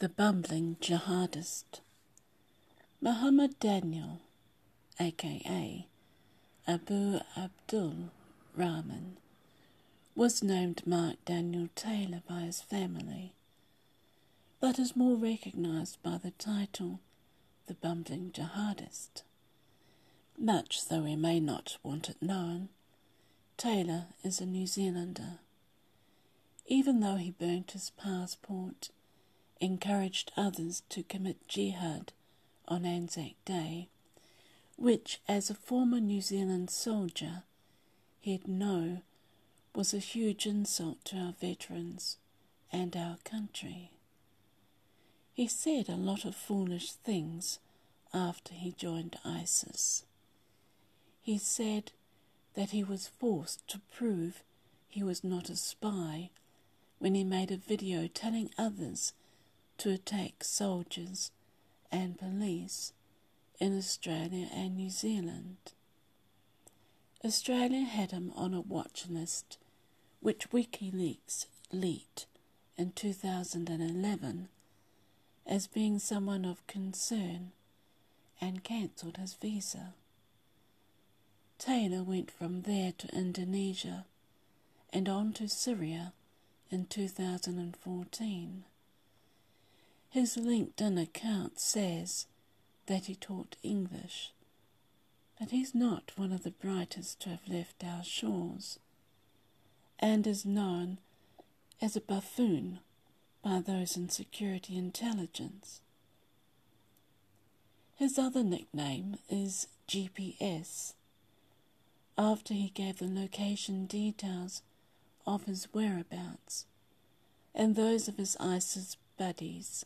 The Bumbling Jihadist. Muhammad Daniel, aka Abu Abdul Rahman, was named Mark Daniel Taylor by his family, but is more recognized by the title The Bumbling Jihadist. Much though he may not want it known, Taylor is a New Zealander. Even though he burnt his passport encouraged others to commit jihad on Anzac Day, which, as a former New Zealand soldier, he'd know was a huge insult to our veterans and our country. He said a lot of foolish things after he joined ISIS. He said that he was forced to prove he was not a spy when he made a video telling others to attack soldiers and police in Australia and New Zealand. Australia had him on a watch list, which WikiLeaks leaked in 2011 as being someone of concern and cancelled his visa. Taylor went from there to Indonesia and on to Syria in 2014. His LinkedIn account says that he taught English, but he's not one of the brightest to have left our shores, and is known as a buffoon by those in security intelligence. His other nickname is GPS, after he gave the location details of his whereabouts and those of his ISIS buddies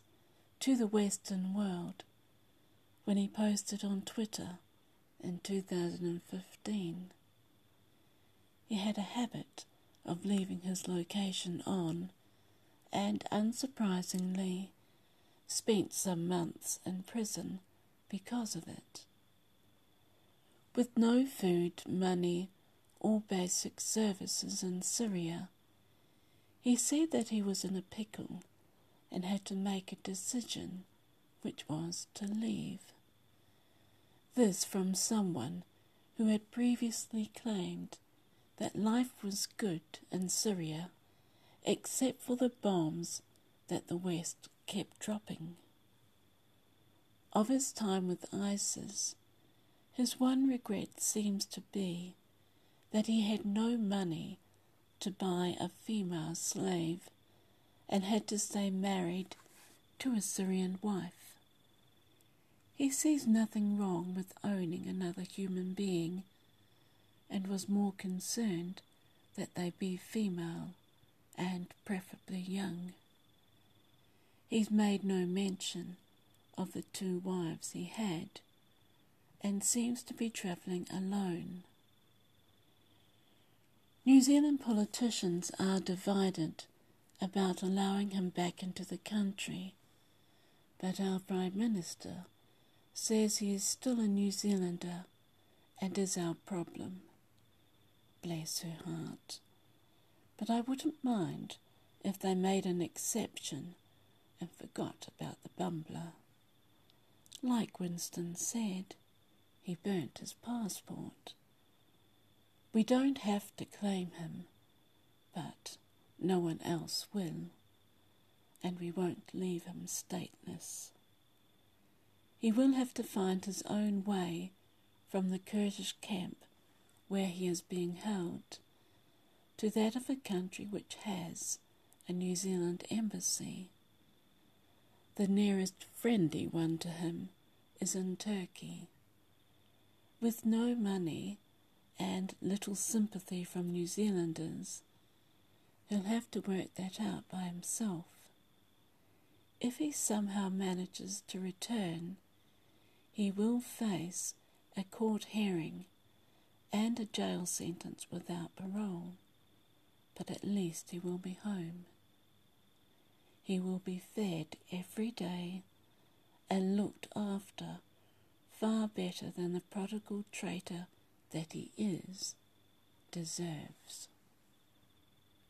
to the Western world when he posted on Twitter in 2015. He had a habit of leaving his location on and, unsurprisingly, spent some months in prison because of it. With no food, money, or basic services in Syria, he said that he was in a pickle and had to make a decision, which was to leave. This from someone who had previously claimed that life was good in Syria, except for the bombs that the West kept dropping. Of his time with ISIS, his one regret seems to be that he had no money to buy a female slave and had to stay married to a Syrian wife. He sees nothing wrong with owning another human being and was more concerned that they be female and preferably young. He's made no mention of the two wives he had and seems to be travelling alone. New Zealand politicians are divided about allowing him back into the country, but our Prime Minister says he is still a New Zealander and is our problem. Bless her heart. But I wouldn't mind if they made an exception and forgot about the bumbler. Like Winston said, he burnt his passport. We don't have to claim him, but no one else will, and we won't leave him stateless. He will have to find his own way from the Kurdish camp where he is being held to that of a country which has a New Zealand embassy. The nearest friendly one to him is in Turkey. With no money and little sympathy from New Zealanders, He'll have to work that out by himself. If he somehow manages to return, he will face a court hearing and a jail sentence without parole, but at least he will be home. He will be fed every day and looked after far better than the prodigal traitor that he is deserves.